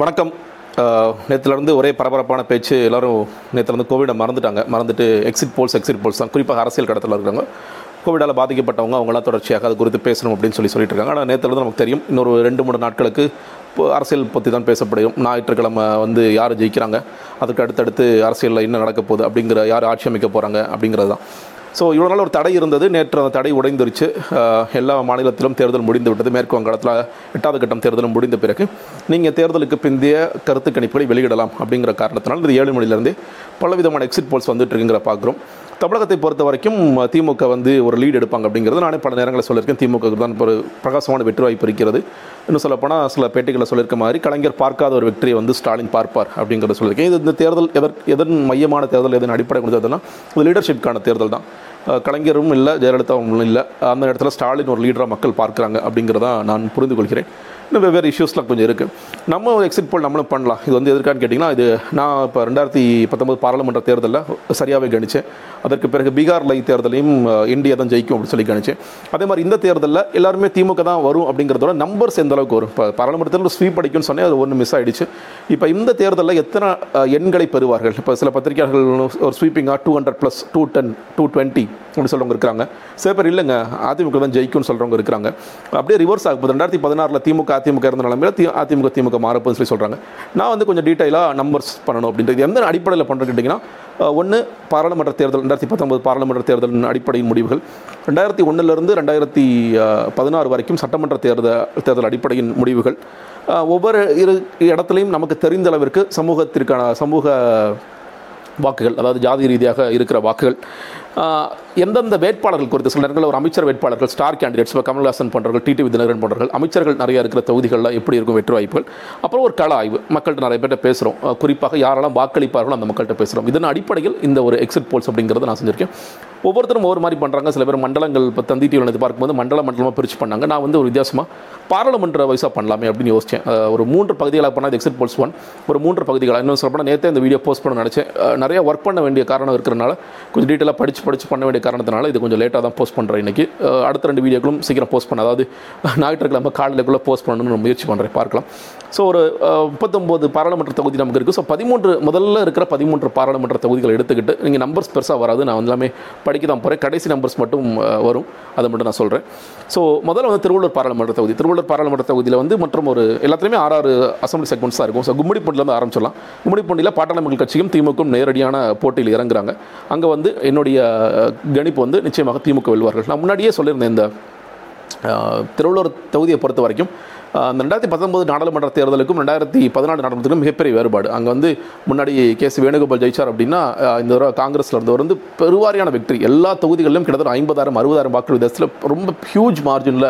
வணக்கம். நேற்றுலேருந்து ஒரே பரபரப்பான பேச்சு எல்லாரும் நேற்றுலேருந்து கோவிடை மறந்துட்டாங்க. மறந்துட்டு எக்ஸிட் போல்ஸ் எக்ஸிட் போல்ஸ் தான். குறிப்பாக அரசியல் கடத்தில் இருக்கிறவங்க. கோவிடால் பாதிக்கப்பட்டவங்க அவங்களாம் தொடர்ச்சியாக அது குறித்து பேசணும் அப்படின்னு சொல்லி சொல்லிட்டு இருக்காங்க. ஆனால் நேற்றுலேருந்து நமக்கு தெரியும் இன்னொரு ரெண்டு மூணு நாட்களுக்கு இப்போ அரசியல் பற்றி தான் பேசப்படும். ஞாயிற்றுக்கிழமை வந்து யார் ஜெயிக்கிறாங்க? அதுக்கு அடுத்தடுத்து அரசியலில் என்ன நடக்க போகுது? அப்படிங்கிற யார் ஆட்சி அமைக்க போகிறாங்க அப்படிங்கிறது தான் ஸோ இவ்வளோ நாள் ஒரு தடை இருந்தது. நேற்று அந்த தடை உடைந்துருச்சு. எல்லா மாநிலத்திலும் தேர்தல் முடிந்து விட்டது. மேற்கு வங்காளத்தில் எட்டாவது கட்டம் தேர்தலும் முடிந்த பிறகு நீங்கள் தேர்தலுக்கு பிந்தைய கருத்து கணிப்புகளை வெளியிடலாம் அப்படிங்கிற காரணத்தினால் இது ஏழு மணிலேருந்து பலவிதமான எக்ஸிட் போல்ஸ் வந்துட்டு இருக்குங்கிற பார்க்குறோம் தமிழகத்தை பொறுத்த வரைக்கும் திமுக வந்து ஒரு லீடு எடுப்பாங்க அப்படிங்கிறது நானே பல நேரங்களில் சொல்லியிருக்கேன். திமுக தான் ஒரு பிரகாசமான வெற்றி வாய்ப்பு இருக்கிறது. இன்னும் சொல்லப்போனால் சில பேட்டிகளில் சொல்லியிருக்க மாதிரி கலைஞர் பார்க்காத ஒரு வெற்றியை வந்து ஸ்டாலின் பார்ப்பார் அப்படிங்கிறத சொல்லியிருக்கேன். இது இந்த தேர்தல் எதற் எதன் மையமான தேர்தல் எதன் அடிப்படை கொடுத்ததுன்னா இது லீடர்ஷிப்கான தேர்தல் தான். கலைஞரும் இல்லை ஜெயலலிதாவும் இல்லை அந்த இடத்துல ஸ்டாலின் ஒரு லீடராக மக்கள் பார்க்குறாங்க அப்படிங்கிறத நான் புரிந்து கொள்கிறேன். இன்னும் வெவ்வேறு இஷ்யூஸ்லாம் கொஞ்சம் இருக்குது நம்ம ஒரு எக்ஸிட் போல் நம்மளும் பண்ணலாம். இது வந்து எதற்கான்னு கேட்டிங்கன்னா இது நான் இப்போ ரெண்டாயிரத்தி பத்தொம்பது பாராளுமன்ற தேர்தலில் சரியாகவே கணிச்சேன். அதற்கு பிறகு பீகார்ல தேர்தலையும் இந்தியா தான் ஜெயிக்கும் அப்படின்னு சொல்லி கணிச்சேன். அதே மாதிரி இந்த தேர்தலில் எல்லாருமே திமுக தான் வரும் அப்படிங்கிறதோட நம்பர்ஸ் எந்த அளவுக்கு வரும்? இப்போ பாராளுமன்றத்தில் ஸ்வீப் அடிக்கும்னு சொன்னேன் அது ஒன்று மிஸ் ஆயிடுச்சு. இப்போ இந்த தேர்தலில் எத்தனை எண்களை பெறுவார்கள்? இப்போ சில பத்திரிகையாளர்கள் ஒரு ஸ்வீப்பிங்காக two hundred plus two ten two twenty அப்படின்னு சொல்கிறவங்க இருக்கிறாங்க. சில பேர் இல்லைங்க அதிமுக தான் ஜெயிக்கும்னு சொல்கிறவங்க இருக்கிறாங்க. அப்படியே ரிவர்ஸ் ஆகும் ரெண்டாயிரத்தி பதினாறில் திமுக அதிமுக இருந்த நிலைமையில தி அதிமுக திமுக மாறப்போன்னு சொல்லி சொல்கிறாங்க நான் வந்து கொஞ்சம் டீட்டெயிலாக நம்பர்ஸ் பண்ணணும் அப்படின்றது. எந்த அடிப்படையில் பண்ணுறது கேட்டிங்கன்னா ஒன்று பாராளுமன்ற தேர்தல் ரெண்டாயிரத்தி பத்தொன்பது பாராளுமன்ற தேர்தலின் அடிப்படையின் முடிவுகள். ரெண்டாயிரத்தி ஒன்றிலிருந்து ரெண்டாயிரத்தி பதினாறு வரைக்கும் சட்டமன்ற தேர்தல் தேர்தல் அடிப்படையின் முடிவுகள். ஒவ்வொரு இரு இடத்துலையும் நமக்கு தெரிந்த அளவிற்கு சமூகத்திற்கான சமூக வாக்குகள் அதாவது ஜாதி ரீதியாக இருக்கிற வாக்குகள். எந்தெந்த வேட்பாளர்கள் குறித்து சில நேரங்களில் ஒரு அமைச்சர் வேட்பாளர்கள் ஸ்டார் கேண்டிடேட்ஸ் இப்போ கமல்ஹாசன் போன்றவர்கள் டிடி விதிநகரன் போன்றவர்கள் அமைச்சர்கள் நிறைய இருக்கிற தொகுதிகளில் எப்படி இருக்கும் வெற்றி வாய்ப்புகள்? அப்புறம் ஒரு கள ஆய்வு. மக்கள்கிட்ட நிறைய பேர்ட்ட பேசுகிறோம் குறிப்பாக யாரெல்லாம் வாக்களிப்பார்களோ அந்த மக்கள்கிட்ட பேசுகிறோம் இதன் அடிப்படையில் இந்த ஒரு எக்ஸிட் போல்ஸ் அப்படிங்கிறத நான் செஞ்சிருக்கேன். ஒவ்வொருத்தரும் ஒவ்வொரு மாதிரி பண்ணுறாங்க சில பேர் மண்டலங்கள் இப்போ தந்தி டிவியில் இது பார்க்கும்போது மண்டல மண்டலமாக பிரித்து பண்ணாங்க. நான் வந்து ஒரு வித்தியாசமாக பாராளுமன்ற வயசாக பண்ணலாமே அப்படின்னு யோசித்தேன் ஒரு மூன்று பகுதிகளாக பண்ணால் எக்ஸிட் போல்ஸ் ஒன் ஒரு மூன்று பகுதிகளாக. இன்னும் சொல்லப்போனால் நேற்றே இந்த வீடியோ போஸ்ட் பண்ண நினச்சேன். நிறைய ஒர்க் பண்ண வேண்டிய காரணம் இருக்கிறனால கொஞ்சம் டீட்டெயிலாக படித்து படித்து பண்ண வேண்டிய காரணத்தினால இது கொஞ்சம் லேட்டாக தான் போஸ்ட் பண்ணுறேன் இன்றைக்கி அடுத்த ரெண்டு வீடியோக்களும் சீக்கிரம் போஸ்ட் பண்ண. அதாவது ஞாயிற்றுக்கிழமை காலையிலக்குள்ளே போஸ்ட் பண்ணணும்னு முயற்சி பண்ணுறேன் பார்க்கலாம். ஸோ ஒரு முப்பத்தொம்போது பாராளுமன்ற தொகுதி நமக்கு இருக்குது ஸோ பதிமூன்று முதல்ல இருக்கிற பதிமூன்று பாராளுமன்ற தொகுதிகளை எடுத்துக்கிட்டு நீங்கள் நம்பர்ஸ் பெருசாக வராது. நான் எல்லாமே படிக்க தான் போகிறேன் கடைசி நம்பர்ஸ் மட்டும் வரும். அதை மட்டும் நான் சொல்கிறேன் ஸோ முதல்ல வந்து திருவள்ளூர் பாராளுமன்ற தொகுதி. திருவள்ளூர் பாராளுமன்ற தொகுதியில் வந்து மற்றும் ஒரு எல்லாத்துலேயுமே ஆறு ஆறு அசம்பிளி செக்மெண்ட்ஸ் தான் இருக்கும். ஸோ கும்மிடிப்பூண்டிலேருந்து ஆரம்பிச்சிடலாம். கும்மிடிப்பூண்டியில் பாட்டாளி மக்கள் கட்சியும் திமுகவும் நேரடியான போட்டியில் இறங்குறாங்க. அங்கே வந்து என்னுடைய கணிப்பு வந்து நிச்சயமாக திமுக வெல்வார்கள். நான் முன்னாடியே சொல்லியிருந்தேன் இந்த திருவள்ளூர் தொகுதியை பொறுத்த வரைக்கும் அந்த ரெண்டாயிரத்தி பத்தொன்பது நாடாளுமன்ற தேர்தலுக்கும் ரெண்டாயிரத்தி பதினாலு நாடாளுமன்றத்துக்கும் மிகப்பெரிய வேறுபாடு. அங்கே வந்து முன்னாடி கே சி வேணுகோபால் ஜெயிச்சார் அப்படின்னா இந்த தடவை காங்கிரஸில் இருந்தவர் வந்து பெருவாரியான வெற்றி. எல்லா தொகுதிகளிலும் கிட்டத்தட்ட ஐம்பதாயிரம் அறுபதாயிரம் வாக்கு வித்தியாசத்தில் ரொம்ப ஹியூஜ் மார்ஜினில்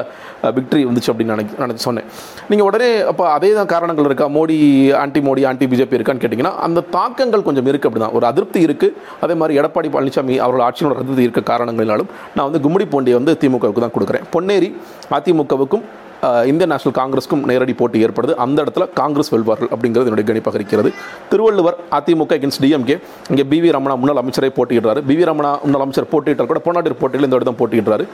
விக்டரி வந்துச்சு அப்படின்னு நினைக்க நினச்சி சொன்னேன். நீங்கள் உடனே அப்போ அதே தான் காரணங்கள் இருக்கா? Modi anti Modi anti BJP இருக்கான்னு கேட்டிங்கன்னா அந்த தாக்கங்கள் கொஞ்சம் இருக்குது அப்படி தான் ஒரு அதிருப்தி இருக்குது அதே மாதிரி எடப்பாடி பழனிசாமி அவர்கள் ஆட்சியோட அதிருப்தி இருக்க காரணங்களினாலும் நான் வந்து கும்மிடி போண்டியை வந்து திமுகவுக்கு தான் கொடுக்குறேன். பொன்னேரி அதிமுகவுக்கும் இந்திய இந்தியன் நேஷனல் காங்கிரஸுக்கும் நேரடி போட்டி ஏற்படுது. அந்த இடத்துல காங்கிரஸ் வெல்வார்கள் அப்படிங்கிறது என்னுடைய கணிப்பாக இருக்கிறது திருவள்ளுவர் அதிமுக அகேன்ஸ்ட் டிஎம்கே இங்கே பிவி ரமணா முன்னாள் அமைச்சரை போட்டியிடுறாரு. பிவி ரமணா முன்னாள் அமைச்சர் போட்டியிட்டார் கூட போனாட்டி போட்டியில் இந்த இடம் போட்டியிடுறாரு.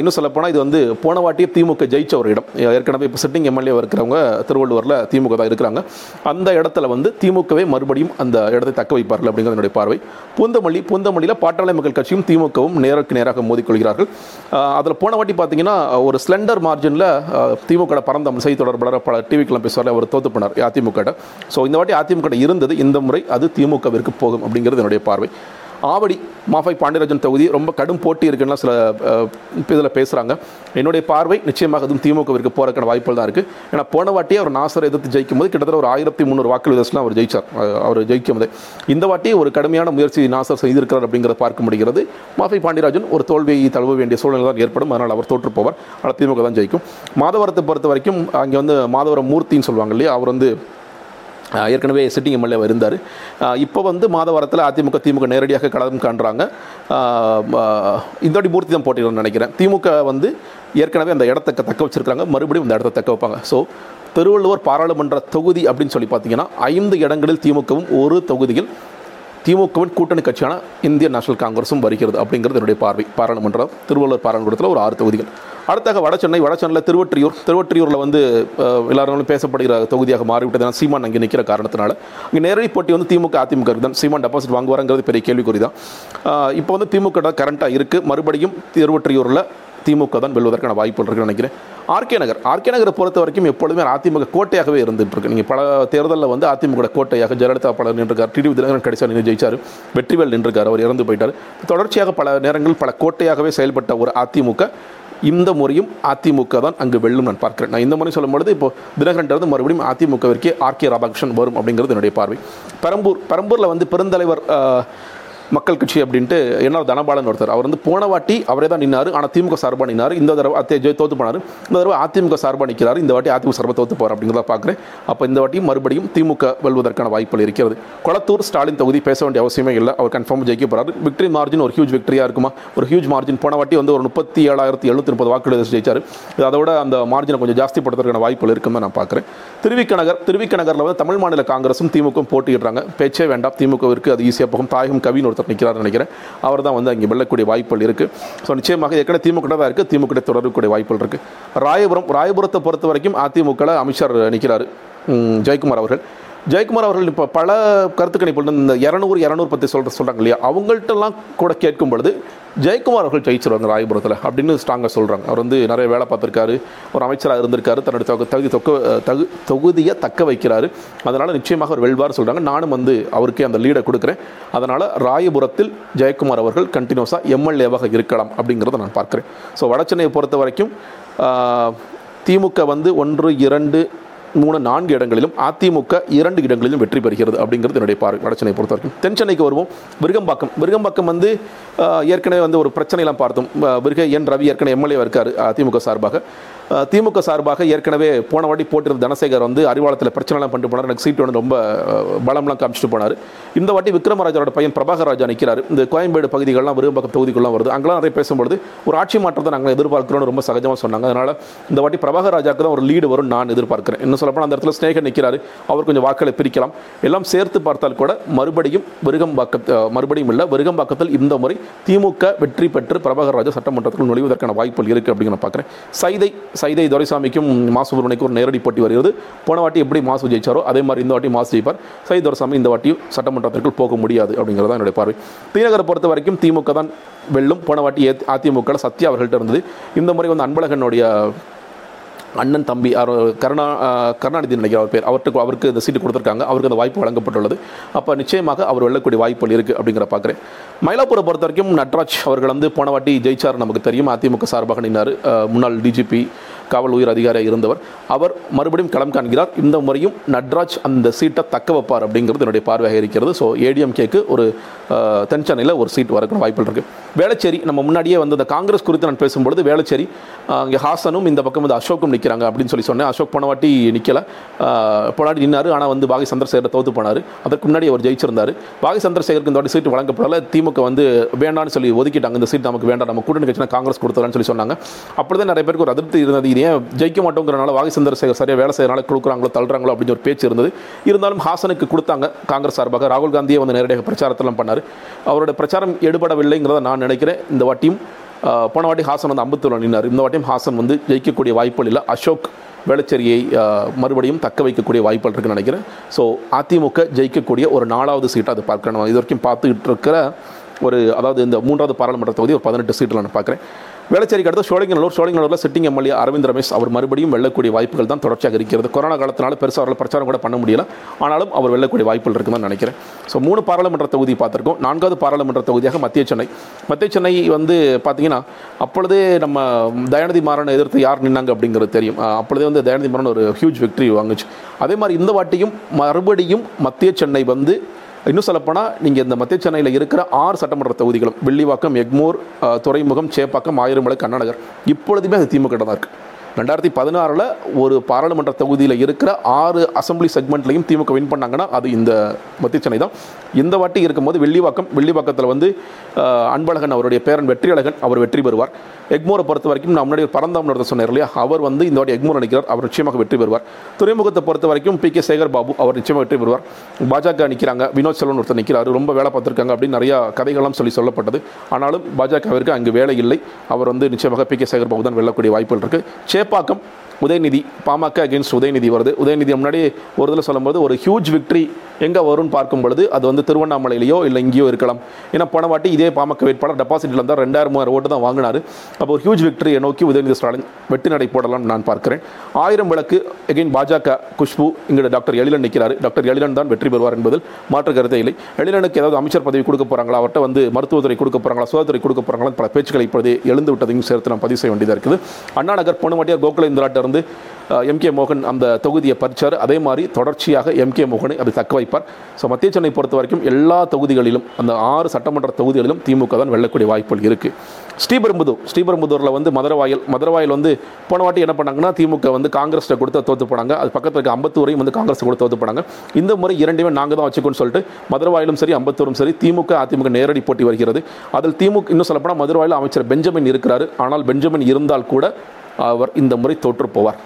இன்னும் சொல்ல போனால் இது வந்து போன வாட்டியே திமுக ஜெயிச்ச ஒரு இடம். ஏற்கனவே இப்போ சிட்டிங் எம்எல்ஏ இருக்கிறவங்க திருவள்ளுவரில் திமுக தான் இருக்கிறாங்க. அந்த இடத்துல வந்து திமுகவே மறுபடியும் அந்த இடத்தை தக்க வைப்பார்கள் அப்படிங்கிறது என்னுடைய பார்வை. பூந்தமல்லி பூந்தமல்லியில் பாட்டாளி மக்கள் கட்சியும் திமுகவும் நேருக்கு நேராக மோதிக்கொள்கிறார்கள். அதில் போன வாட்டி பார்த்தீங்கன்னா ஒரு ஸ்லெண்டர் மார்ஜினில் திமுக பரந்த செய்தி தொடர்பாளர் பல டிவிக்கெல்லாம் பேசுவார் அவர் தோத்து போனார் அதிமுக ஸோ இந்த வாட்டி அதிமுக இருந்தது இந்த முறை அது திமுகவிற்கு போகும் அப்படிங்கிறது என்னுடைய பார்வை. ஆவடி மாஃபை பாண்டியராஜன் தொகுதி ரொம்ப கடும் போட்டி இருக்குன்னா சில இதில் பேசுகிறாங்க என்னுடைய பார்வை நிச்சயமாக அதுவும் திமுகவிற்கு போகிறக்கான வாய்ப்புகள் தான் இருக்குது ஏன்னா போன வாட்டியே அவர் நாசரை எதிர்த்து ஜெயிக்கும் போது கிட்டத்தட்ட ஒரு ஆயிரத்தி முந்நூறு வாக்கு விதஸ்லாம் அவர் ஜெயிச்சார். அவர் ஜெயிக்கும் போது இந்த வாட்டி ஒரு கடுமையான முயற்சி நாசர் செய்திருக்கிறார் அப்படிங்கிறத பார்க்க முடிகிறது. மாஃபை பாண்டியராஜன் ஒரு தோல்வியை தழுவ வேண்டிய சூழ்நிலை தான் ஏற்படும். அதனால் அவர் தோற்று போவார் ஆனால் திமுக தான் ஜெயிக்கும். மாதவரத்தை பொறுத்த வரைக்கும் அங்கே வந்து மாதவரம் மூர்த்தின்னு சொல்லுவாங்க இல்லையா? அவர் வந்து ஏற்கனவே சிட்டிங் எம்எல்ஏ இருந்தார். இப்போ வந்து மாதவரத்தில் அதிமுக திமுக நேரடியாக களம் காண்றாங்க. அஹ் இந்த வாட்டி மூர்த்தி தான் போட்டியிடணும்னு நினைக்கிறேன். திமுக வந்து ஏற்கனவே அந்த இடத்த தக்க வச்சுருக்காங்க மறுபடியும் இந்த இடத்த தக்க வைப்பாங்க. ஸோ திருவள்ளுவர் பாராளுமன்ற தொகுதி அப்படின்னு சொல்லி பார்த்தீங்கன்னா ஐந்து இடங்களில் திமுகவும் ஒரு தொகுதியில் திமுகவின் கூட்டணி கட்சியான இந்திய நேஷனல் காங்கிரஸும் வருகிறது அப்படிங்கிறது என்னுடைய பார்வை. பாராளுமன்றம் திருவள்ளுவர் பாராளுமன்றத்தில் ஒரு ஆறு தொகுதிகள். அடுத்தாக வடசென்னை வடசென்னையில் திருவொற்றியூர் திருவொற்றியூரில் வந்து எல்லாரும் பேசப்படுகிற தொகுதியாக மாறிவிட்டது. ஏன்னா சீமான் அங்கே நிற்கிற காரணத்தினால. அங்கே நேரடி போட்டி வந்து திமுக அதிமுக தான் சீமான் டெபாசிட் வாங்குவாருங்கிறது பெரிய கேள்விக்குறி தான் இப்போ வந்து திமுக கரண்ட்டாக இருக்குது மறுபடியும் திருவொற்றியூரில் திமுக தான் வெல்வதற்கான வாய்ப்புகள் இருக்குன்னு நினைக்கிறேன். ஆர்கே நகர். ஆர்கே நகரை பொறுத்த வரைக்கும் எப்பொழுதுமே அதிமுக கோட்டையாகவே இருந்துட்டு இருக்கு நீங்கள் பல தேர்தலில் வந்து அதிமுக கோட்டையாக ஜெயலலிதா பலர் நின்றுக்கார் டிடிவி தினகரன் கடைசியாக நின்று ஜெயிச்சார். வெற்றிவேல் நின்றுக்கார் அவர் இறந்து போயிட்டார். தொடர்ச்சியாக பல நேரங்கள் பல கோட்டையாகவே செயல்பட்ட ஒரு அதிமுக. இந்த முறையும் அதிமுக தான் அங்கு வெல்லும் நான் பார்க்கிறேன். நான் இந்த முறை சொல்லும் பொழுது இப்போ தினகரன் இருந்து மறுபடியும் அதிமுகவிற்கே ஆர்கே ராதாகிருஷ்ணன் வரும் அப்படிங்கிறது என்னுடைய பார்வை. பெரம்பூர் பெரம்பூரில் வந்து பெருந்தலைவர் மக்கள் கட்சி அப்படின்ட்டு என்ன தனபாலன் ஒருத்தர். அவர் வந்து போன வாட்டி அவரே தான் நின்னார். ஆனால் திமுக சார்பாக நின்னார். இந்த தடவை அத்தே ஜெய் தோத்து போனார். இந்த தடவை அதிமுக சார்பாக நிற்கிறார் இந்த வாட்டி அதிமுக சார்பாக தோத்து போகிறார் அப்படிங்கிறத பார்க்குறேன் அப்போ இந்த வாட்டி மறுபடியும் திமுக வெல்வதற்கான வாய்ப்புகள் இருக்கிறது. கொளத்தூர் ஸ்டாலின் தொகுதி பேச வேண்டிய அவசியமே இல்லை. அவர் கன்ஃபார்ம் ஜெயிக்க போகிறார் விக்டரி மார்ஜின் ஒரு ஹியூஜ் விக்டரியாக இருக்குமா? ஒரு ஹியூஜ் மார்ஜின் போன வாட்டி வந்து ஒரு முப்பத்தி ஏழாயிரத்தி எழுநூத்தி முப்பது வாக்குகள் ஜெயிச்சார். இது அதோட அந்த மார்ஜினை கொஞ்சம் ஜாஸ்தி படுத்துறதுக்கான வாய்ப்புகள் இருக்குன்னு நான் பார்க்குறேன் திருவிக்க நகர் திருவிக்க நகரில் வந்து தமிழ் மாநில காங்கிரஸும் திமுகவும் போட்டியிடுறாங்க. பேச்சே வேண்டாம். திமுகவிற்கு அது ஈஸியாக போகும். தாயகம் கவின் ஒருத்தர் நிற்கிறார் நினைக்கிறேன். அவர் தான் வந்து அங்கே வெல்லக்கூடிய வாய்ப்புகள் இருக்குது ஸோ நிச்சயமாக ஏற்கனவே திமுக தான் இருக்குது திமுக தொடரக்கூடிய வாய்ப்புகள் இருக்குது ராயபுரம் ராயபுரத்தை பொறுத்த வரைக்கும் அதிமுகவில் அமைச்சர் நிற்கிறார் ஜெயக்குமார் அவர்கள். ஜெயக்குமார் அவர்கள் இப்போ பல கருத்துக்கணிப்பு இந்த இரநூறு இரநூறு பற்றி சொல்கிற சொல்கிறாங்க இல்லையா? அவங்கள்ட்டெல்லாம் கூட கேட்கும் பொழுது ஜெயக்குமார் அவர்கள் ஜெயிச்சிருவாங்க ராயபுரத்தில் அப்படின்னு ஸ்ட்ராங்காக சொல்கிறாங்க அவர் வந்து நிறைய வேலை பார்த்துருக்காரு. ஒரு அமைச்சராக இருந்திருக்காரு. தன்னுடைய தொகு தகுதி தொக்க தகு தொகுதியை தக்க வைக்கிறாரு. அதனால் நிச்சயமாக அவர் வெல்வார் சொல்கிறாங்க நானும் வந்து அவருக்கே அந்த லீடை கொடுக்குறேன். அதனால் ராயபுரத்தில் ஜெயக்குமார் அவர்கள் கண்டினியூஸாக எம்எல்ஏவாக இருக்கலாம் அப்படிங்கிறத நான் பார்க்குறேன். ஸோ வடச்சென்னையை பொறுத்த வரைக்கும் திமுக வந்து ஒன்று இரண்டு மூணு நான்கு இடங்களிலும் அதிமுக இரண்டு இடங்களிலும் வெற்றி பெறுகிறது அப்படிங்கிறது என்னுடைய பார்வை வடசென்னை பொறுத்த வரைக்கும் தென் சென்னைக்கு வருவோம். விருகம்பாக்கம். விருகம்பாக்கம் வந்து ஏற்கனவே வந்து ஒரு பிரச்சனையெல்லாம் பார்த்தோம். விருக என் ரவி ஏற்கனவே எம்எல்ஏ இருக்கார் அதிமுக சார்பாக. திமுக சார்பாக ஏற்கனவே போன வாட்டி போட்டிருந்த தனசேகர் வந்து அறிவாளத்தில் பிரச்சனைலாம் பண்ணிட்டு போனார். எனக்கு சீட்டு வந்து ரொம்ப பலம்லாம் காமிச்சிட்டு போனார். இந்த வாட்டி விக்ரமராஜரோட பையன் பிரபாகர் ராஜா நிற்கிறார் இந்த கோயம்பேடு பகுதிகள்லாம் விருகம்பாக்கம் தொகுதிக்குள்ளாம் வருது. அங்கெல்லாம் நிறைய பேசும்பொழுது ஒரு ஆட்சி மாற்றத்தை நாங்கள் எதிர்பார்க்கிறோம்னு ரொம்ப சகஜமாக சொன்னாங்க. அதனால் இந்த வாட்டி பிரபாகர் ராஜாக்கு தான் ஒரு லீடு வரும் நான் எதிர்பார்க்கிறேன். இன்னும் சொல்லப்போனால் அந்த இடத்துல ஸ்னேகர் நிற்கிறார் அவர் கொஞ்சம் வாக்களை பிரிக்கலாம். எல்லாம் சேர்த்து பார்த்தால் கூட மறுபடியும் விருகம்பாக்க மறுபடியும் இல்லை விருகம்பாக்கத்தில் இந்த முறை திமுக வெற்றி பெற்று பிரபாகர் ராஜா சட்டமன்றத்தில் நுழைவதற்கான வாய்ப்புகள் இருக்குது அப்படின்னு நான் பார்க்குறேன். சைதை சைதை துரைசாமிக்கும் மாசு ஒரு நேரடி போட்டி வருகிறது. போன வாட்டி எப்படி மாசு ஜெயிச்சாரோ அதே மாதிரி இந்த வாட்டி மாசு ஜெயிப்பார். சை துரைசாமி இந்த வாட்டியும் சட்டமன்றத்திற்குள் போக முடியாது அப்படிங்கிறதா என்னுடைய பார்வை. தீநகரை பொறுத்த வரைக்கும் திமுக தான் வெல்லும். போன வாட்டி அதிமுக சத்யா அவர்கள்ட்ட இருந்தது. இந்த முறை வந்து அன்பழகனுடைய அண்ணன் தம்பி அவர் கருணா கருணாநிதி நினைக்கிற அவர் பேர் அவருக்கு அவருக்கு இந்த சீட்டு கொடுத்துருக்காங்க. அவருக்கு அந்த வாய்ப்பு வழங்கப்பட்டுள்ளது. அப்போ நிச்சயமாக அவர் வெல்லக்கூடிய வாய்ப்புகள் இருக்குது அப்படிங்கிற பார்க்குறேன் மயிலாப்பூரை பொறுத்த வரைக்கும் நட்ராஜ் அவர்கள் வந்து போன வாட்டி ஜெயிச்சார் நமக்கு தெரியும். அதிமுக சார்பாக நின்னார். முன்னாள் டிஜிபி காவல் உயர் அதிகாரியாக இருந்தவர். அவர் மறுபடியும் களம் காண்கிறார். இந்த முறையும் நட்ராஜ் அந்த சீட்டை தக்க வைப்பார் அப்படிங்கிறது என்னுடைய பார்வையாக இருக்கிறது. ஸோ ஏடிஎம்கேக்கு ஒரு ஆஹ், தென் சென்னையில் ஒரு சீட் வரக்கூடிய வாய்ப்புகள் இருக்குது வேளச்சேரி நம்ம முன்னாடியே வந்து அந்த காங்கிரஸ் குறித்து நான் பேசும்பொழுது வேளச்சேரி இங்கே ஹாசனும் இந்த பக்கம் வந்து அசோக்கும் நிற்கிறாங்க அப்படின்னு சொல்லி சொன்னேன். அசோக் போன வாட்டி நிற்கலை போனாடி நின்னார். ஆனால் வந்து பாகி சந்திரசேகரை தோத்து போனார். அதற்கு முன்னாடி அவர் ஜெயிச்சிருந்தார். பாகி சந்திரசேகருக்கு இந்த வாட்டி சீட்டு வழங்கப்படல. திமுக வந்து வேண்டாம்னு சொல்லி ஒதுக்கிட்டாங்க. இந்த சீட் நமக்கு வேண்டாம். நம்ம கூட்டணி கட்சினா காங்கிரஸ் கொடுத்துடலாம்னு சொல்லி சொன்னாங்க. அப்படி தான் நிறைய பேருக்கு ஒரு அதிருப்தி இருந்தது. இது ஏன் ஜெயிக்க மாட்டோங்கிறனால வாகி சந்திரசேகர் சரியாக வேலை செய்யறனால கொடுக்குறாங்களோ தள்ளுறாங்களோ அப்படின்னு ஒரு பேச்சு இருந்தது. இருந்தாலும் ஹாசனுக்கு கொடுத்தாங்க காங்கிரஸ் சார்பாக. ராகுல் காந்தியே வந்து நேரடியாக பிரச்சாரத்தெல்லாம் பண்ணார். அவரோட பிரச்சாரம் எடுபடவில்லைங்கிறத நான் நினைக்கிறேன். இந்த வாட்டியும் போன வாட்டி ஹாசன் வந்து அம்பத்தூரில் நின்னார். இந்த வாட்டியும் ஹாசன் வந்து ஜெயிக்கக்கூடிய வாய்ப்புகள் இல்லை. அசோக் வேளச்சேரியை மறுபடியும் தக்க வைக்கக்கூடிய வாய்ப்புகள் இருக்குன்னு நினைக்கிறேன். ஸோ அதிமுக ஜெயிக்கக்கூடிய ஒரு நாலாவது சீட்டை அது பார்க்கணும். இது வரைக்கும் பார்த்துக்கிட்டு இருக்கிற ஒரு அதாவது இந்த மூன்றாவது பாராளுமன்ற தொகுதி ஒரு பதினெட்டு சீட்டில் நான் பார்க்குறேன். வேளச்சேரிக்கு அடுத்து சோழிங்கநல்லூர் சோழிங்கநல்லூரில் சிட்டிங் எம்எல்ஏ அரவிந்த் ரமேஷ் அவர் மறுபடியும் வெல்லக்கூடிய வாய்ப்புகள் தான் தொடர்ச்சியாக இருக்கிறது. கொரோனா காலத்தினால பெருசாக அவர்கள் பிரச்சாரம் கூட பண்ண முடியல. ஆனாலும் அவர் வெல்லக்கூடிய வாய்ப்புகள் இருக்குன்னு நினைக்கிறேன். ஸோ மூணு பாராளுமன்ற தொகுதி பார்த்துருக்கோம். நான்காவது பாராளுமன்ற தொகுதியாக மத்திய சென்னை. மத்திய சென்னை வந்து பார்த்தீங்கன்னா அப்பொழுதே நம்ம தயாநிதி மாறனை எதிர்த்து யார் நின்னாங்க அப்படிங்கிறது தெரியும். அப்பொழுதே வந்து தயாநிதி மாறன் ஒரு ஹியூஜ் விக்டரி வாங்குச்சு. அதே மாதிரி இந்த வாட்டியும் மறுபடியும் மத்திய சென்னை வந்து இன்னும் சொல்லப்போனால் நீங்கள் இந்த மத்திய சென்னையில் இருக்கிற ஆறு சட்டமன்ற தொகுதிகளும் வெள்ளிவாக்கம் எக்மோர் துறைமுகம் சேப்பாக்கம் ஆயிரமலை கண்ணநகர் இப்பொழுதுமே அது திமுக தான் இருக்குது ரெண்டாயிரத்தி பதினாறில் ஒரு பாராளுமன்ற தொகுதியில் இருக்கிற ஆறு அசம்பிளி செக்மெண்ட்லையும் திமுக வின் பண்ணாங்கன்னா அது இந்த மத்திய சென்னை தான் இந்த வாட்டி இருக்கும்போது வெள்ளிவாக்கம் வெள்ளிவாக்கத்தில் வந்து அன்பழகன் அவருடைய பேரன் வெற்றியழகன் அவர் வெற்றி பெறுவார். எக்மோரை பொறுத்த வரைக்கும் நான் முன்னாடி பரந்தாமன் சொன்னார் இல்லையா? அவர் வந்து இந்த வாட்டி எக்மோர் நினைக்கிறார் அவர் நிச்சயமாக வெற்றி பெறுவார். துறைமுகத்தை பொறுத்த வரைக்கும் பி கே சேகர் பாபு அவர் நிச்சயமாக வெற்றி பெறுவார். பாஜக நிற்கிறாங்க வினோத் செல்வன் ஒருத்தர் நிற்கிறார் ரொம்ப வேலை பார்த்துருக்காங்க அப்படின்னு நிறையா கதைகள்லாம் சொல்லி சொல்லப்பட்டது. ஆனாலும் பாஜகவிற்கு அங்கு வேலை இல்லை. அவர் வந்து நிச்சயமாக பி கே சேகர் பாபு தான் வெல்லக்கூடிய வாய்ப்புகள் இருக்குது சேப்பாக்கம் உதயநிதி பாமக அகேன்ஸ்ட் உதயநிதி வருது. உதயநிதி முன்னாடி ஒரு இதில் சொல்லும்போது ஒரு ஹியூஜ் விக்ட்ரி எங்கே வரும்னு பார்க்கும் பொழுது அது வந்து திருவண்ணாமலையிலையோ இல்லை இங்கேயோ இருக்கலாம். ஏன்னா போன வாட்டி இதே பாமக வேட்பாளர் டெபாசிட்டில் இருந்தால் ரெண்டாயிரம் மூவாயிரம் ஓட்டு தான் வாங்கினார். அப்போ ஒரு ஹியூஜ் விக்டரியை நோக்கி உதயநிதி ஸ்டாலின் வெற்றி நடை போடலாம் நான் பார்க்கிறேன். ஆயிரம் விளக்கு எகைன் பாஜக குஷ்பு இங்கே டாக்டர் எழிலன் நிற்கிறார் டாக்டர் எழிலன் தான் வெற்றி பெறுவார் என்பதில் மாற்று கருத்தை இல்லை. எழிலனுக்கு ஏதாவது அமைச்சர் பதவி கொடுக்க போகிறாங்களா அவர்கிட்ட வந்து மருத்துவத்துறை கொடுக்க போகிறாங்களா சுகாதாரத்துறை கொடுக்க போகிறாங்களா பல பேச்சுக்களை இப்போதே எழுந்து விட்டதையும் சேர்த்து நான் பதிவு செய்ய வேண்டியதாக இருக்குது. அண்ணா நகர் போன வாட்டியார் கோகுல இந்திராட்ட வந்து எம் கே மோகன் அந்த தொகுதியை பறிச்சார். அதே மாதிரி தொடர்ச்சியாக எம் கே மோகனை அதை தக்க வைப்பார். ஸோ மத்திய சென்னை பொறுத்த வரைக்கும் எல்லா தொகுதிகளிலும் அந்த ஆறு சட்டமன்ற தொகுதிகளிலும் திமுக தான் வெல்லக்கூடிய வாய்ப்புகள் இருக்குது ஸ்ரீபெரும்புதூர் ஸ்ரீபெரும்புதூரில் வந்து மதுரவாயல் மதுரவாயல் வந்து போன வாட்டி என்ன பண்ணாங்கன்னா திமுக வந்து காங்கிரஸில் கொடுத்து தோத்து போனாங்க. அது பக்கத்தில் இருக்க அம்பத்தூரையும் வந்து காங்கிரஸ் கொடுத்து தோற்று போனாங்க. இந்த முறை இரண்டுமே நாங்கள் தான் வச்சுக்கோன்னு சொல்லிட்டு மதுரவாயிலும் சரி அம்பத்தூரும் சரி திமுக அதிமுக நேரடி போட்டி வருகிறது. அதில் திமுக இன்னும் சொல்லப்போனால் மதுரவாயில் அமைச்சர் பெஞ்சமின் இருக்கிறாரு. ஆனால் பெஞ்சமின் இருந்தால் கூட அவர் இந்த முறை தோற்றுப்போவார்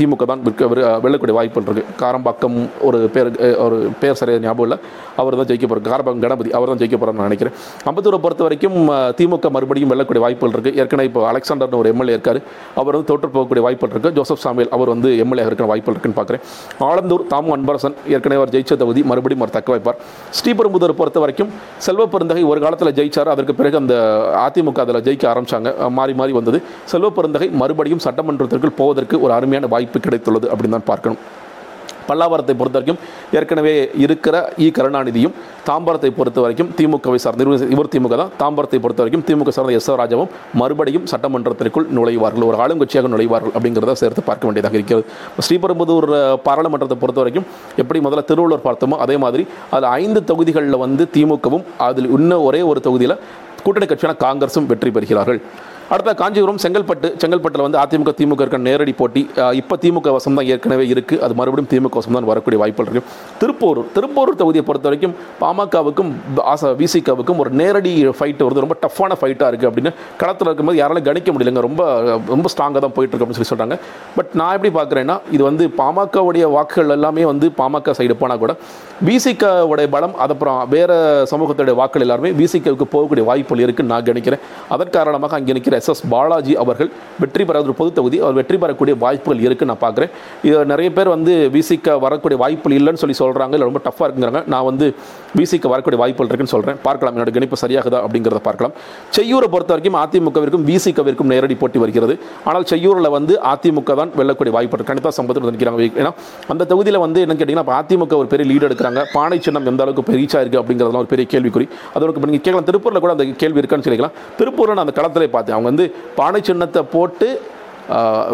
திமுக தான் விற்க வெறு- வெல்லக்கூடிய வாய்ப்புகள் இருக்குது காரம்பாக்கம் ஒரு பேர் ஒரு பேர் சரியாக ஞாபகம் இல்லை. அவர் தான் ஜெயிக்க போகிறார் காரம்பாக்கம் கணபதி அவர் தான் ஜெயிக்க போகிறார்னு நான் நினைக்கிறேன். அம்பத்தூரை பொறுத்த வரைக்கும் திமுக மறுபடியும் வெல்லக்கூடிய வாய்ப்புகள் இருக்குது ஏற்கனவே இப்போ அலெக்சாண்டர்னு ஒரு எம்எல்ஏ இருக்கார். அவர் வந்து தொற்று போகக்கூடிய வாய்ப்புகள் இருக்குது ஜோசப் சாமியல் அவர் வந்து எம்எல்ஏ இருக்கிற வாய்ப்புகள் இருக்குன்னு பார்க்குறேன் ஆலந்தூர் தாமு அன்பரசன் ஏற்கனவே அவர் ஜெயிச்ச தொகுதி மறுபடியும் அவர் தக்க வைப்பார். ஸ்ரீபெரும்புதூரை பொறுத்த வரைக்கும் செல்வ பெருந்தகை ஒரு காலத்தில் ஜெயிச்சார். அதற்கு பிறகு அந்த அதிமுக அதில் ஜெயிக்க ஆரம்பிச்சாங்க. மாறி மாறி வந்தது. செல்வ பெருந்தகை மறுபடியும் சட்டமன்றத்திற்குள் போவதற்கு ஒரு அருமையான வாய்ப்பு கிடைத்துள்ளது அப்படின்னு தான் பார்க்கணும். பல்லாவரத்தை பொறுத்த வரைக்கும் ஏற்கனவே இருக்கிற இ. கருணாநிதியும் தாம்பரத்தை பொறுத்த வரைக்கும் திமுகவை சார்ந்த இவர் திமுக தான். தாம்பரத்தை பொறுத்த வரைக்கும் திமுக சார்ந்த எஸ். ராஜாவும் மறுபடியும் சட்டமன்றத்திற்குள் நுழைவார்கள். ஒரு ஆளுங்கட்சியாக நுழைவார்கள் அப்படிங்கிறத சேர்த்து பார்க்க வேண்டியதாக இருக்கிறது. ஸ்ரீபெரும்புதூர் பாராளுமன்றத்தை பொறுத்த வரைக்கும் எப்படி முதல்ல திருவள்ளூர் பார்த்தோமோ அதே மாதிரி அதில் ஐந்து தொகுதிகளில் வந்து திமுகவும் அதில் இன்னும் ஒரே ஒரு தொகுதியில் கூட்டணி கட்சியான காங்கிரஸும் வெற்றி பெறுகிறார்கள். அடுத்த காஞ்சிபுரம் செங்கல்பட்டு செங்கல்பட்டில் வந்து அதிமுக திமுக இருக்க நேரடி போட்டி. இப்போ திமுக வசம் தான் ஏற்கனவே இருக்குது அது மறுபடியும் திமுக வசம் தான் வரக்கூடிய வாய்ப்புகள் இருக்குது திருப்பூர் திருப்பூர் தொகுதியை பொறுத்த வரைக்கும் பாமகவுக்கும் ஆசா விசிகாவுக்கும் ஒரு நேரடி ஃபைட்டு வருது. ரொம்ப டஃப்பான ஃபைட்டாக இருக்குது அப்படின்னு. களத்தில் இருக்கும்போது யாராலும் கணிக்க முடியலங்க. ரொம்ப ரொம்ப ஸ்ட்ராங்காக தான் போயிட்டு இருக்கு அப்படின்னு சொல்லி சொல்கிறாங்க பட் நான் எப்படி பார்க்குறேன்னா இது வந்து பாமகவுடைய வாக்குகள் எல்லாமே வந்து பாமக சைடு போனால் கூட விசிகாவுடைய பலம் அதப்புறம் அப்புறம் வேறு சமூகத்துடைய வாக்குகள் எல்லாருமே விசிகாவுக்கு போகக்கூடிய வாய்ப்புகள் இருக்குன்னு நான் கணிக்கிறேன். அதன் காரணமாக அங்கே நிற்கிற எஸ் எஸ் பாலாஜி அவர்கள் வெற்றி பெற ஒரு பொது தொகுதி அவர் வெற்றி பெறக்கூடிய வாய்ப்புகள் இருக்குன்னு நான் பார்க்குறேன். இது நிறைய பேர் வந்து விசிக்க வரக்கூடிய வாய்ப்புகள் இல்லைன்னு சொல்லி சொல்கிறாங்க இல்லை ரொம்ப டஃப்பாக இருக்குங்கிறாங்க. நான் வந்து விசிக்க வரக்கூடிய வாய்ப்புகள் இருக்குன்னு சொல்கிறேன் பார்க்கலாம் என்னோட கணிப்பு சரியாகுதா அப்படிங்கிறத பார்க்கலாம். செய்யூரை பொறுத்த வரைக்கும் அதிமுகவிற்கும் விசிகவிற்கும் நேரடி போட்டி வருகிறது. ஆனால் செய்யூரில் வந்து அதிமுக தான் வெல்லக்கூடிய வாய்ப்பு கணிதா சம்பத்தில் நினைக்கிறாங்க ஏன்னா அந்த தொகுதியில் வந்து என்னன்னு கேட்டிங்கன்னா அதிமுக ஒரு பெரிய லீடு எடுக்கிறாங்க. பானை சின்னம் எந்த அளவுக்கு ரீச் ஆயிருக்கு அப்படிங்கிறதுலாம் ஒரு பெரிய கேள்விக்குறி. அதோட நீங்கள் கேட்கலாம். திருப்பூரில் கூட அந்த கேள்வி இருக்கான்னு சொல்லிக்கலாம். திருப்பூரில் நான் அந்த களத்திலே பார்த்தேன். அவங்க வந்து பானை சின்னத்தை போட்டு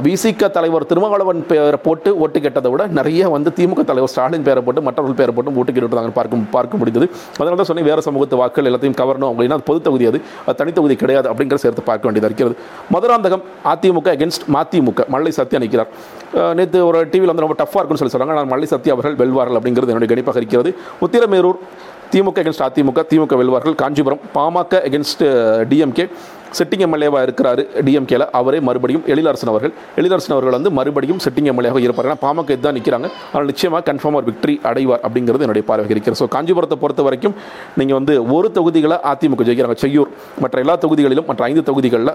விசிக தலைவர் திருமாவளவன் பேரை போட்டு ஓட்டு கேட்டதை விட நிறைய வந்து திமுக தலைவர் ஸ்டாலின் பேரை போட்டு மற்றவர்கள் பேரை போட்டு ஓட்டு கேட்டுருந்தாங்க பார்க்க பார்க்க முடிந்தது அதனால தான் சொன்னேன் வேறு சமூகத்து வாக்குகள் எல்லாத்தையும் கவரணும் அப்படின்னா அது பொதுத்தகுதி அது. தனித்தொகுதி கிடையாது அப்படிங்கிற சேர்த்து பார்க்க வேண்டியதாக இருக்கிறது. மதுராந்தகம் அதிமுக அகேன்ஸ்ட் மதிமுக மல்லை சத்யா நிற்கிறார் நேற்று ஒரு டிவியில் வந்து ரொம்ப டஃப்பாக இருக்குன்னு சொல்லி சொல்கிறாங்க ஆனால் மல்லை சத்யா அவர்கள் வெல்வார்கள் அப்படிங்கிறது என்னுடைய கணிப்பாக இருக்கிறது. உத்திரமேரூர் திமுக எகென்ஸ்ட் அதிமுக திமுக வெல்வார்கள். Kanchipuram PMK against DMK sitting எம்எல்ஏவாக இருக்கிறாரு டிஎம்கேல அவரே மறுபடியும் எழிலரசன் அவர்கள். எழிலரசன் அவர்கள் வந்து மறுபடியும் சிட்டிங் எம்எல்ஏவாக இருப்பார். ஏன்னா பாமக இதுதான் நிற்கிறாங்க ஆனால் நிச்சயமாக கன்ஃபார்ம் ஒரு விக்டரி அடைவார் அப்படிங்கிறது என்னுடைய பார்வை இருக்கிறது. ஸோ காஞ்சிபுரத்தை பொறுத்த வரைக்கும் நீங்கள் வந்து ஒரு தொகுதிகளை அதிமுக ஜெயிக்கிறாங்க. செய்யூர். மற்ற எல்லா தொகுதிகளிலும் மற்ற ஐந்து தொகுதிகளில்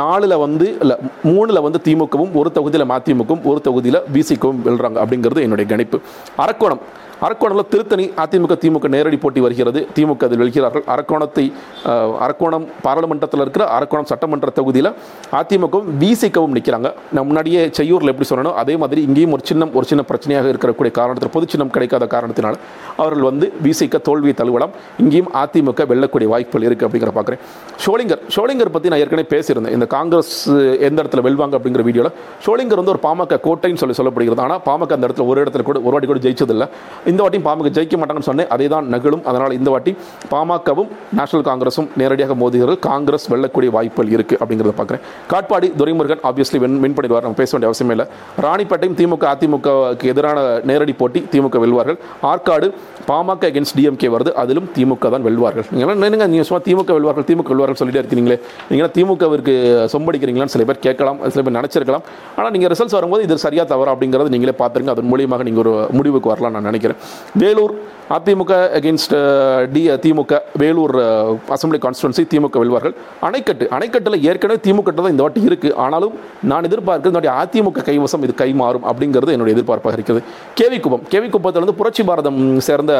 நாலில் வந்து இல்லை மூணில் வந்து திமுகவும் ஒரு தொகுதியில் மதிமுகவும் ஒரு தொகுதியில் பிசிக்கவும் வெல்றாங்க அப்படிங்கிறது என்னுடைய கணிப்பு. அரக்கோணம். அரக்கோணத்தில் திருத்தணி அதிமுக திமுக நேரடி போட்டி வருகிறது. திமுக அதில் வெல்கிறார்கள். அரக்கோணத்தை அரக்கோணம் பாராளுமன்றத்தில் இருக்கிற அரக்கோணம் சட்டமன்ற தொகுதியில் அதிமுகவும் விசிகவும் நிற்கிறாங்க நான் முன்னாடியே செய்யூரில் எப்படி சொன்னனோ அதே மாதிரி இங்கேயும் ஒரு சின்னம் ஒரு சின்ன பிரச்சனையாக இருக்கக்கூடிய காரணத்தில் பொது சின்னம் கிடைக்காத காரணத்தினால் அவர்கள் வந்து விசிக்க தோல்வியை தழுவலாம். இங்கேயும் அதிமுக வெல்லக்கூடிய வாய்ப்புகள் இருக்குது அப்படிங்கிற பார்க்குறேன் ஷோலிங்கர் ஷோலிங்கர் பற்றி நான் ஏற்கனவே பேசியிருந்தேன். இந்த காங்கிரஸ் எந்த இடத்துல வெல்வாங்க அப்படிங்கிற வீடியோவில் ஷோலிங்கர் வந்து ஒரு பாமக கோட்டைன்னு சொல்லி சொல்லப்படுகிறது. ஆனால் பாமக அந்த இடத்துல ஒரு இடத்துல கூட ஒரு வாட்டி கூட ஜெயிச்சதில்லை. இந்த வாட்டியும் பாமக ஜெயிக்க மாட்டாங்கன்னு சொன்னேன். அதே தான் நகலும். அதனால் இந்த வாட்டி பாமகவும் நேஷனல் காங்கிரஸும் நேரடியாக மோதுகிறது. காங்கிரஸ் வெல்லக்கூடிய வாய்ப்புகள் இருக்குது அப்படிங்கிறத பார்க்குறேன். Katpadi Duraimurugan obviously win win பண்ணிடுவார் நம்ம பேச வேண்டிய அவசியமே இல்லை. ராணிப்பேட்டையும் திமுக அதிமுகவுக்கு எதிரான நேரடி போட்டி திமுக வெல்வார்கள். ஆற்காடு பாமக அகேன்ஸ்ட் டிஎம்கே வருது. அதிலும் திமுக தான் வெல்வார்கள். நீங்கள் என்னங்க நீங்கள் சும்மா திமுக வெல்வார்கள் திமுக வெல்வார்கள் சொல்லிட்டே இருக்கிறீங்களே நீங்கள் திமுகவிற்கு சொம்படிக்கிறீங்களான்னு சில பேர் கேட்கலாம் சில பேர் நினச்சிருக்கலாம். ஆனால் நீங்கள் ரிசல்ட்ஸ் வரும்போது இது சரியாக தவறா அப்படிங்கிறது நீங்களே பார்த்துருங்க. அதன் மூலியமாக நீங்கள் ஒரு முடிவுக்கு வரலாம் நான் நினைக்கிறேன். Vellore AIADMK against D DMK Vellore assembly constituency DMK வெல்வார்கள். Anaicut அணைக்கட்டில் ஏற்கனவே திமுக தான் இந்த வாட்டி இருக்குது ஆனாலும் நான் எதிர்பார்க்கிறது இந்த வாட்டி அதிமுக கைவசம் இது கை மாறும் அப்படிங்கிறது என்னுடைய எதிர்பார்ப்பாக இருக்குது கேவி குப்பம் கேவி குப்பத்தில் வந்து புரட்சி பாரதம் சேர்ந்த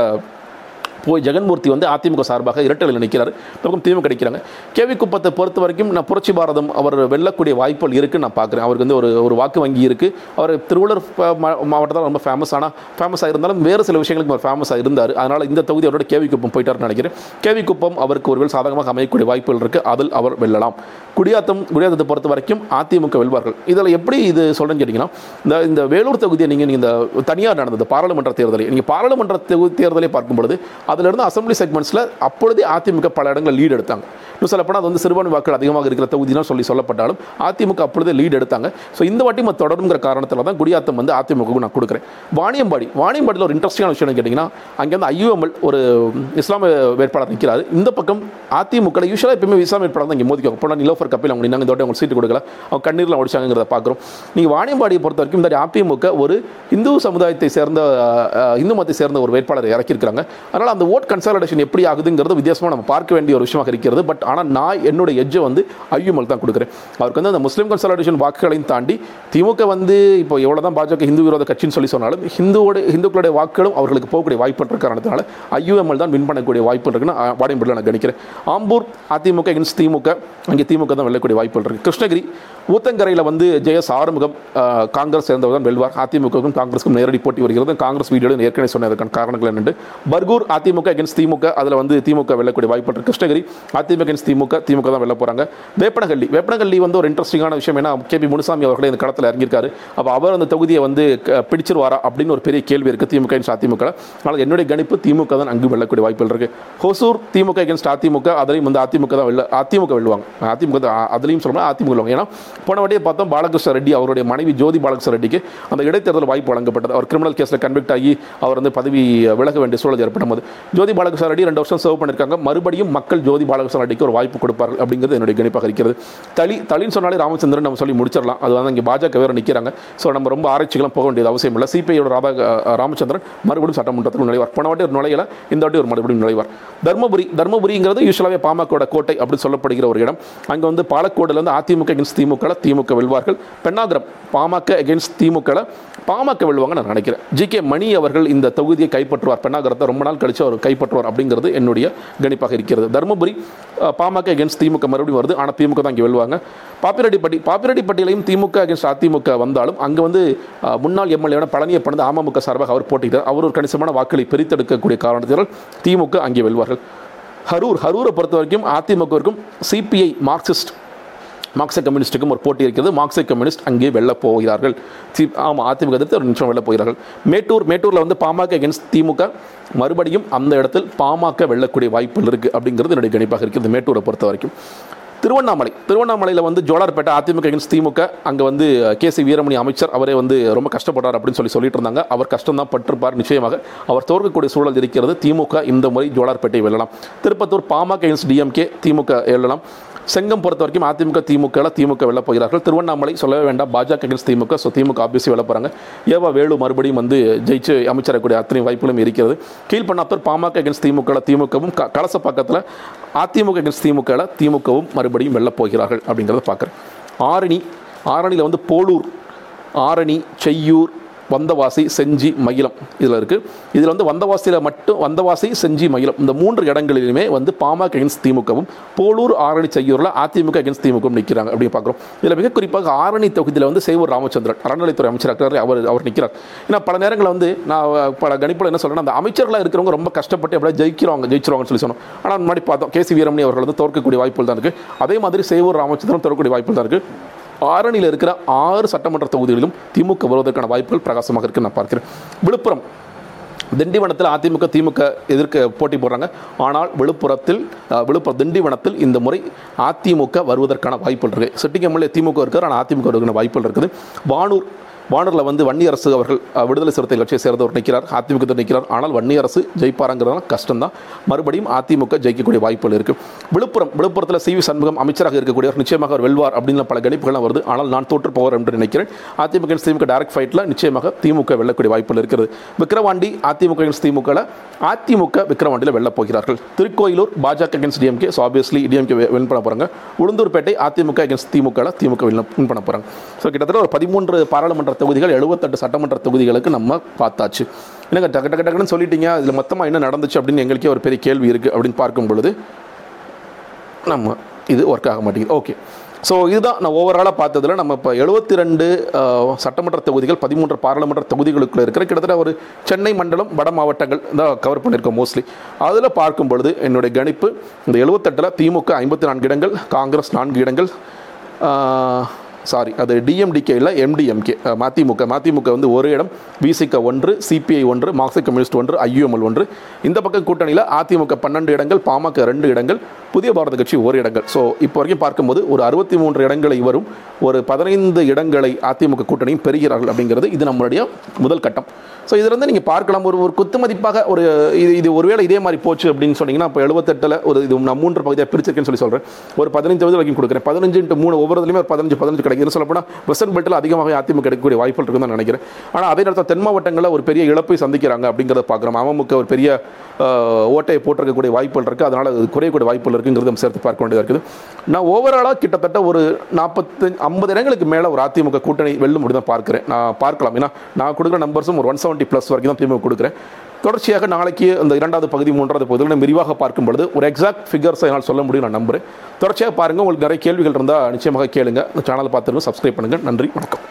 போய் ஜெகன்மூர்த்தி வந்து அதிமுக சார்பாக இரட்டலில் நிற்கிறார். பக்கம் திமுக நிற்கிறாங்க கேவி குப்பத்தை பொறுத்த வரைக்கும் நான் புரட்சி பாரதம் அவர் வெல்லக்கூடிய வாய்ப்புகள் இருக்குன்னு நான் பார்க்குறேன். அவருக்கு வந்து ஒரு ஒரு வாக்கு வங்கி இருக்குது அவர் திருவள்ளூர் மா- மாவட்டத்தில் ரொம்ப ஃபேமஸ் ஆனால் ஃபேமஸாக இருந்தாலும் வேறு சில விஷயங்களுக்கு அவர் ஃபேமஸாக இருந்தார் அதனால் இந்த தொகுதி அவரோட கேவி குப்பம் போயிட்டார்னு நினைக்கிறேன். கேவி குப்பம் அவருக்கு ஒருவேள் சாதகமாக அமையக்கூடிய வாய்ப்புகள் இருக்குது அதில் அவர் வெல்லலாம். குடியாத்தம் குடியாத்தத்தை பொறுத்த வரைக்கும் அதிமுக வெல்வார்கள். இதில் எப்படி இது சொல்கிறேன்னு கேட்டிங்கன்னா இந்த இந்த வேலூர் தொகுதியை நீங்கள் இந்த தனியார் நடந்தது பாராளுமன்ற தேர்தலை. நீங்கள் பாராளுமன்ற தேர்தலை பார்க்கும் பொழுது அதிலிருந்து அசம்பிளி செக்மெண்ட்ஸில் அப்பொழுதே அதிமுக பல இடங்களில் லீடு எடுத்தாங்க. இன்னும் சொல்லப்போனால் அது வந்து சிறுபான்மை வாக்குகள் அதிகமாக இருக்கிற தொகுதினா சொல்லி சொல்லப்பட்டாலும் அதிமுக அப்பொழுதே லீடு எடுத்தாங்க. ஸோ இந்த வாட்டி நம்ம தொடருங்கிற காரணத்தில் தான் குடியாத்தம் வந்து அதிமுகவுக்கு நான் கொடுக்குறேன். வாணியம்பாடி வாணியம்பாடியில் ஒரு இன்ட்ரெஸ்டிங்கான விஷயம் கேட்டிங்கன்னா அங்கே வந்து ஐயூஎம்எல் ஒரு இஸ்லாமிய வேட்பாளர் நிற்கிறார் இந்த பக்கம் அதிமுக யூஸ்வலாக எப்பயுமே இஸ்லாமிய வேட்பாளர் தான் இங்கே மோதிக்கும் போனால் நிலோஃபர் கப்பில் அவங்க நின்னாங்க. இந்த வாட்டி அவங்க சீட்டு கொடுக்கல. அவங்க கண்ணீரில் ஒடிச்சாங்கிறத பார்க்குறோம். நீங்கள் வாணியம்பாடியை பொறுத்த வரைக்கும் இந்த அதிமுக ஒரு இந்து சமுதாயத்தை சேர்ந்த இந்து மதத்தை சேர்ந்த ஒரு வேட்பாளர் இறக்கியிருக்கிறாங்க. அதனால் அந்த ஓட் கன்சாலிடேஷன் எப்படி ஆகுதுங்கிறது வித்தியாசமாக நம்ம பார்க்க வேண்டிய ஒரு விஷயமாக இருக்கிறது. பட் ஆனால் நான் என்னுடைய எஜ்ஜை வந்து ஐயுமல் தான் கொடுக்குறேன். அவருக்கு வந்து அந்த முஸ்லீம் கன்சாலிடேஷன் வாக்குகளையும் தாண்டி திமுக வந்து இப்போ எவ்வளோ தான் பாஜக ஹிந்து விரோத கட்சின்னு சொல்லி சொன்னாலும் ஹிந்துவோட ஹிந்துக்களுடைய வாக்குகளும் அவர்களுக்கு போகக்கூடிய வாய்ப்பு இருக்கிற காரணத்தினால ஐயுஎம்எல் தான் வின் பண்ணக்கூடிய வாய்ப்பு இருக்குன்னு அஹ், நான் கணிக்கிறேன். ஆம்பூர் அதிமுக இன்ஸ் திமுக அங்கே திமுக தான் வெல்லக்கூடிய வாய்ப்புகள் இருக்குது கிருஷ்ணகிரி ஊத்தங்கரையில் வந்து ஜெயஸ் ஆறுமுகம் காங்கிரஸ் சேர்ந்தவர் தான் வெல்வார். அதிமுகவுக்கும் காங்கிரஸுக்கும் நேரடி போட்டி வருகிறது. காங்கிரஸ் வீடியோ ஏற்கனவே சொன்னதுக்கான காரணங்கள் என்னென்று. பர்கூர் அதிமுக அகேன்ஸ்ட் திமுக அதில் வந்து திமுக வெல்லக்கூடிய வாய்ப்பு இருக்கு. கிருஷ்ணகிரி அதிமுக அகேன்ஸ்ட் திமுக திமுக தான் வெளில போகிறாங்க வேப்பனகள்ளி. வேப்பனகள்ளி வந்து ஒரு இன்ட்ரெஸ்டிங்கான விஷயம் ஏன்னா கே பி முனுசாமி அவர்களே இந்த களத்தில் இறங்கியிருக்காரு. அப்போ அவர் அந்த தொகுதியை வந்து பிடிச்சிருவாரா அப்படின்னு ஒரு பெரிய கேள்வி இருக்குது திமுக against அதிமுக ஆனால் என்னுடைய கணிப்பு திமுக தான் அங்கு வெல்லக்கூடிய வாய்ப்புகள் இருக்கு. ஹொசூர் திமுக அகேன்ஸ்ட் அதிமுக அதிலையும் வந்து அதிமுக தான் வெல்ல அதிமுக வெல்லுவாங்க. அதிமுக தான் அ- அதுலையும் சொல்லணும் அதிமுக வெல்லுவாங்க. ஏன்னா போன வாட்டியே பார்த்தோம் பாலகிருஷ்ண ரெட்டி அவருடைய மனைவி ஜோதி பாலகிருஷ்ண ரெட்டிக்கு அந்த இடைத்தேர்தல் வாய்ப்பு வழங்கப்பட்டது. அவர் கிரிமினல் கேஸில் கன்விக்ட் ஆகி அவர் வந்து பதவி விலக வேண்டிய சூழல் ஏற்படும் போது. ஜோதி பாலகிருஷ்ண ரெட்டி ரெண்டு வருஷம் சர்வ் பண்ணியிருக்காங்க மறுபடியும் மக்கள் ஜோதி பாலகிருஷ்ண ரெட்டிக்கு ஒரு வாய்ப்பு கொடுப்பார்கள் அப்படிங்கிறது என்னுடைய கணிப்பாக இருக்கிறது. தளி தளின்னு சொன்னாலே ராமச்சந்திரன் நம்ம சொல்லி முடிச்சிடலாம். அது வந்து இங்கே பாஜக வேறு நிற்கிறாங்க ஸோ நம்ம ரொம்ப ஆராய்ச்சிக்கெல்லாம் போக வேண்டியது அவசியம் இல்லை. சிபிஐயோட ராதா ராமச்சந்திரன் மறுபடியும் சட்டமன்றத்தில் நுழைவார். போன வாட்டி ஒரு நுழையில இந்த வாட்டி ஒரு மறுபடியும் நுழைவார். தர்மபுரி தர்மபுரிங்கிறது யூஸ்வலாகவே பாமகோட கோட்டை அப்படின்னு சொல்லப்படுகிற ஒரு இடம். அங்கே வந்து பாலக்கோடுல இருந்து அதிமுக அகேன்ஸ்ட் திமுக திமுக வெல்வார்கள். பெண்ணாகரம் பாமக அகேன்ஸ்ட் திமுக பாமக வெல்வாங்க நான் நினைக்கிறேன். ஜி கே மணி அவர்கள் இந்த தொகுதியை கைப்பற்றுவார். பெண்ணாகரத்தை ரொம்ப நாள் கழிச்சு அவர் கைப்பற்றுவார் அப்படிங்கிறது என்னுடைய கணிப்பாக இருக்கிறது. தருமபுரி பாமக அகேன்ஸ்ட் திமுக மறுபடியும் வருது. ஆனால் திமுக தான் இங்கே வெல்வாங்க. பாப்பிரெட்டிப்பட்டி பாப்பிரெட்டிப்பட்டியிலையும் திமுக அகேன்ஸ்ட் அதிமுக வந்தாலும் அங்கே வந்து முன்னாள் எம்எல்ஏ பழனியப்பன் வந்து அமமுக சார்பாக அவர் போட்டிக்கிறார் அவர் ஒரு கணிசமான வாக்களை பிரித்தெடுக்கக்கூடிய காரணத்தினால் திமுக அங்கே வெல்வார்கள். ஹரூர் ஹரூரை பொறுத்த வரைக்கும் அதிமுகவிற்கும் சிபிஐ மார்க்சிஸ்ட் மார்க்சிஸ்ட் கம்யூனிஸ்ட்டுக்கும் ஒரு போட்டி இருக்கிறது. மார்க்சிஸ்ட் கம்யூனிஸ்ட் அங்கே வெல்ல போகிறார்கள். சி ஆமாம் அதிமுக எதிர்த்து ஒரு நிமிஷம் வெல்ல போகிறார்கள். மேட்டூர் மேட்டூரில் வந்து பாமக எகென்ஸ்ட் திமுக. மறுபடியும் அந்த இடத்தில் பாமக வெல்லக்கூடிய வாய்ப்புகள் இருக்குது அப்படிங்கிறது என்னுடைய கணிப்பாக இருக்குது மேட்டூரை பொறுத்த வரைக்கும். திருவண்ணாமலை திருவண்ணாமலையில் வந்து ஜோலார்பேட்டை அதிமுக எகென்ஸ்ட் திமுக. அங்கே வந்து கே சி வீரமணி அமைச்சர் அவரே வந்து ரொம்ப கஷ்டப்பட்டார் அப்படின்னு சொல்லி சொல்லிட்டு இருந்தாங்க. அவர் கஷ்டம் தான் பட்டிருப்பார் நிச்சயமாக. அவர் தோற்கக்கூடிய சூழல் இருக்கிறது. திமுக இந்த முறை ஜோலார்பேட்டை வெல்லலாம். திருப்பத்தூர் பாமக எகென்ஸ்ட் டிஎம்கே திமுக வெல்லலாம். செங்கம் பொறுத்த வரைக்கும் அதிமுக திமுக திமுக வெல்ல போகிறார்கள். திருவண்ணாமலை சொல்லவே வேண்டாம். பாஜக against திமுக ஸோ திமுக ஆபியஸி வெல்ல போகிறாங்க ஏவா வேலு மறுபடியும் வந்து ஜெயிச்சு அமைச்சரக்கூடிய அத்தனை வாய்ப்புகளும் இருக்கிறது. கீழ்பண்ணாத்தூர் பாமக against திமுக திமுகவும் க கலசப்பாக்கத்தில் அதிமுக against திமுக திமுகவும் மறுபடியும் வெல்ல போகிறார்கள் அப்படிங்கிறத பார்க்குறேன் ஆரணி ஆரணியில் வந்து போலூர் ஆரணி செய்யூர் வந்தவாசி செஞ்சி மயிலம். இதில் இருக்குது இதில் வந்து வந்தவாசியில் மட்டும் வந்தவாசி செஞ்சி மயிலம். இந்த மூன்று இடங்களிலுமே வந்து பாமக against திமுகவும் போலூர் ஆரணி செய்யூரில் அதிமுக against திமுகவும் நிற்கிறாங்க அப்படின்னு பார்க்குறோம். இதில் மிக குறிப்பாக ஆரணி தொகுதியில் வந்து சேவூர் ராமச்சந்திரன் அறநிலைத்துறை அமைச்சர் இருக்கிறார் அவர் அவர் நிற்கிறார் ஏன்னா பல நேரங்களில் வந்து நான் பல கணிப்பில் என்ன சொல்கிறேன்னா அந்த அமைச்சர்களாக இருக்கிறவங்க ரொம்ப கஷ்டப்பட்டு அப்படியே ஜெயிக்கிறவங்க ஜெயிச்சிருவாங்கன்னு சொல்லி சொன்னோம். ஆனால் முன்னாடி பார்த்தோம். கே சி வீரமணி அவர்கள் வந்து தோற்கக்கூடிய வாய்ப்புகள் தான் இருக்குது அதே மாதிரி சேவூர் ராமச்சந்திரன் தோற்கக்கூடிய வாய்ப்புகள் தான் இருக்குது ஆரணியில் இருக்கிற ஆறு சட்டமன்ற தொகுதிகளிலும் திமுக வருவதற்கான வாய்ப்புகள் பிரகாசமாக இருக்குன்னு நான் பார்க்கிறேன். விழுப்புரம். திண்டிவனத்தில் அதிமுக திமுக எதிர்க்க போட்டி போடுறாங்க. ஆனால் விழுப்புரத்தில் விழுப்புரம் திண்டிவனத்தில் இந்த முறை அதிமுக வருவதற்கான வாய்ப்புகள் இருக்குது சிட்டிங் எம்எல்ஏ திமுக இருக்கார் ஆனால் அதிமுக வருவதற்கான வாய்ப்புகள் இருக்குது. வானூர் வானூரில் வந்து வன்னியரசு அவர்கள் விடுதலை சிறுத்தை கட்சியை சேர்ந்தவர் நிற்கிறார் அதிமுக நிற்கிறார் ஆனால் வன்னியரசு ஜெயிப்பாராங்கிறதுனால கஷ்டம்தான். மறுபடியும் அதிமுக ஜெயிக்கக்கூடிய வாய்ப்புகள் இருக்குது விழுப்புரம் விழுப்புரத்தில் சி வி சண்முகம் அமைச்சராக இருக்கக்கூடியவர் நிச்சயமாக அவர் வெல்வார் அப்படின்னு பல கணிப்புகள்லாம் வருது. ஆனால் நான் தோற்று போவார் என்று நினைக்கிறேன். அதிமுக திமுக டைரக்ட் ஃபைட்டில் நிச்சயமாக திமுக வெல்லக்கூடிய வாய்ப்புகள் இருக்கிறது. விக்கிரவாண்டி அதிமுக திமுக அதிமுக விக்கிரவாண்டியில் வெல்ல போகிறார்கள். Tirukoilur BJP against DMK so obviously DMK win பண்ண போகிறாங்க Ulundurpet AIADMK against DMK DMK win win பண்ண போகிறாங்க ஸோ கிட்டத்தட்ட ஒரு பதிமூன்று பாராளுமன்ற தொகுதிகள் எழுபத்தெட்டு சட்டமன்ற தொகுதிகளுக்கு நம்ம பார்த்தாச்சு. எனக்கு டக்கு டக்கு டக்குன்னு சொல்லிட்டீங்க? இதில் மொத்தமாக என்ன நடந்துச்சு அப்படின்னு எங்களுக்கே ஒரு பெரிய கேள்வி இருக்குது அப்படின்னு பார்க்கும் பொழுது நம்ம இது ஒர்க் ஆக மாட்டேங்குது. ஓகே ஸோ இதுதான் நான் ஓவராலாக பார்த்ததுல நம்ம இப்போ எழுபத்தி ரெண்டு சட்டமன்ற தொகுதிகள் பதிமூன்று பாராளுமன்ற தொகுதிகளுக்குள்ள இருக்கிற கிட்டத்தட்ட ஒரு சென்னை மண்டலம் வட மாவட்டங்கள் தான் கவர் பண்ணியிருக்கோம் மோஸ்ட்லி அதில் பார்க்கும் பொழுது என்னுடைய கணிப்பு இந்த எழுபத்தெட்டில் திமுக ஐம்பத்தி நான்கு இடங்கள் காங்கிரஸ் நான்கு இடங்கள் சாரி அது டிஎம்டிகே இல்லை எம்டிஎம்கே மதிமுக. மதிமுக வந்து ஒரு இடம் விசிக ஒன்று சிபிஐ ஒன்று மார்க்சிஸ்ட் கம்யூனிஸ்ட் ஒன்று ஐயூஎம்எல் ஒன்று. இந்த பக்கம் கூட்டணியில் அதிமுக பன்னெண்டு இடங்கள் பாமக ரெண்டு இடங்கள் புதிய பாரத கட்சி ஒரு இடங்கள். ஸோ இப்போ வரைக்கும் பார்க்கும்போது ஒரு அறுபத்தி மூன்று இடங்களை வரும் ஒரு பதினைந்து இடங்களை அதிமுக கூட்டணியும் பெறுகிறார்கள் அப்படிங்கிறது இது நம்மளுடைய முதல் கட்டம். ஸோ இதிலிருந்து நீங்கள் பார்க்கலாம் ஒரு ஒரு குத்து மதிப்பாக ஒரு இது இது ஒருவேளை இதே மாதிரி போச்சு அப்படின்னு சொன்னீங்கன்னா இப்போ எழுபத்தெட்டில் ஒரு இது நான் மூன்று பகுதியாக பிரிச்சிருக்கேன்னு சொல்லி சொல்கிறேன் ஒரு பதினஞ்சு வயது வரைக்கும் கொடுக்குறேன். பதினஞ்சு இன்ட்டு மூணு ஒவ்வொருலையுமே ஒரு பதினஞ்சு பதினஞ்சு கிடைக்கும் சொல்லப்போனால் வெஸ்டர்ன் பெல்ட்டில் அதிகமாக அதிமுக கிடைக்கக்கூடிய வாய்ப்புகள் இருக்குன்னு நான் நினைக்கிறேன். ஆனால் அதே நேரத்தில் தென் மாவட்டங்களில் ஒரு பெரிய இழப்பை சந்திக்கிறாங்க அப்படிங்கிறத பார்க்குறோம். அமமுக ஒரு பெரிய ஓட்டையை போட்டிருக்கக்கூடிய வாய்ப்புகள் இருக்குது அதனால் அது குறையக்கூடிய வாய்ப்புகள் இருக்குங்கிறத சேர்த்து பார்க்க வேண்டியதாக இருக்குது. நான் ஓவராலாக கிட்டத்தட்ட ஒரு நாற்பத்தி ஐம்பது இடங்களுக்கு மேலே ஒரு அதிமுக கூட்டணி வெல்லும் அப்படி தான் பார்க்குறேன். நான் பார்க்கலாம். ஏன்னா நான் கொடுக்குற நம்பர்ஸும் ஒரு ஒன் செவன்ட்டி ப்ளஸ் வரைக்கும் தான் திமுக கொடுக்குறேன். தொடர்ச்சியாக நாளைக்கு அந்த இரண்டாவது பகுதி மூன்றாவது பகுதியில் நம்ம விரிவாக பார்க்கும் பொழுது ஒரு எக்ஸாக்ட் ஃபிகர்ஸை என்னால் சொல்ல முடியும் நான் நம்புறேன். தொடர்ச்சியாக பாருங்கள் உங்களுக்கு நிறைய கேள்விகள் இருந்தால் நிச்சயமாக கேளுங்கள் இந்த சேனலை பார்த்துருங்க சப்ஸ்கிரைப் பண்ணுங்கள் நன்றி வணக்கம்.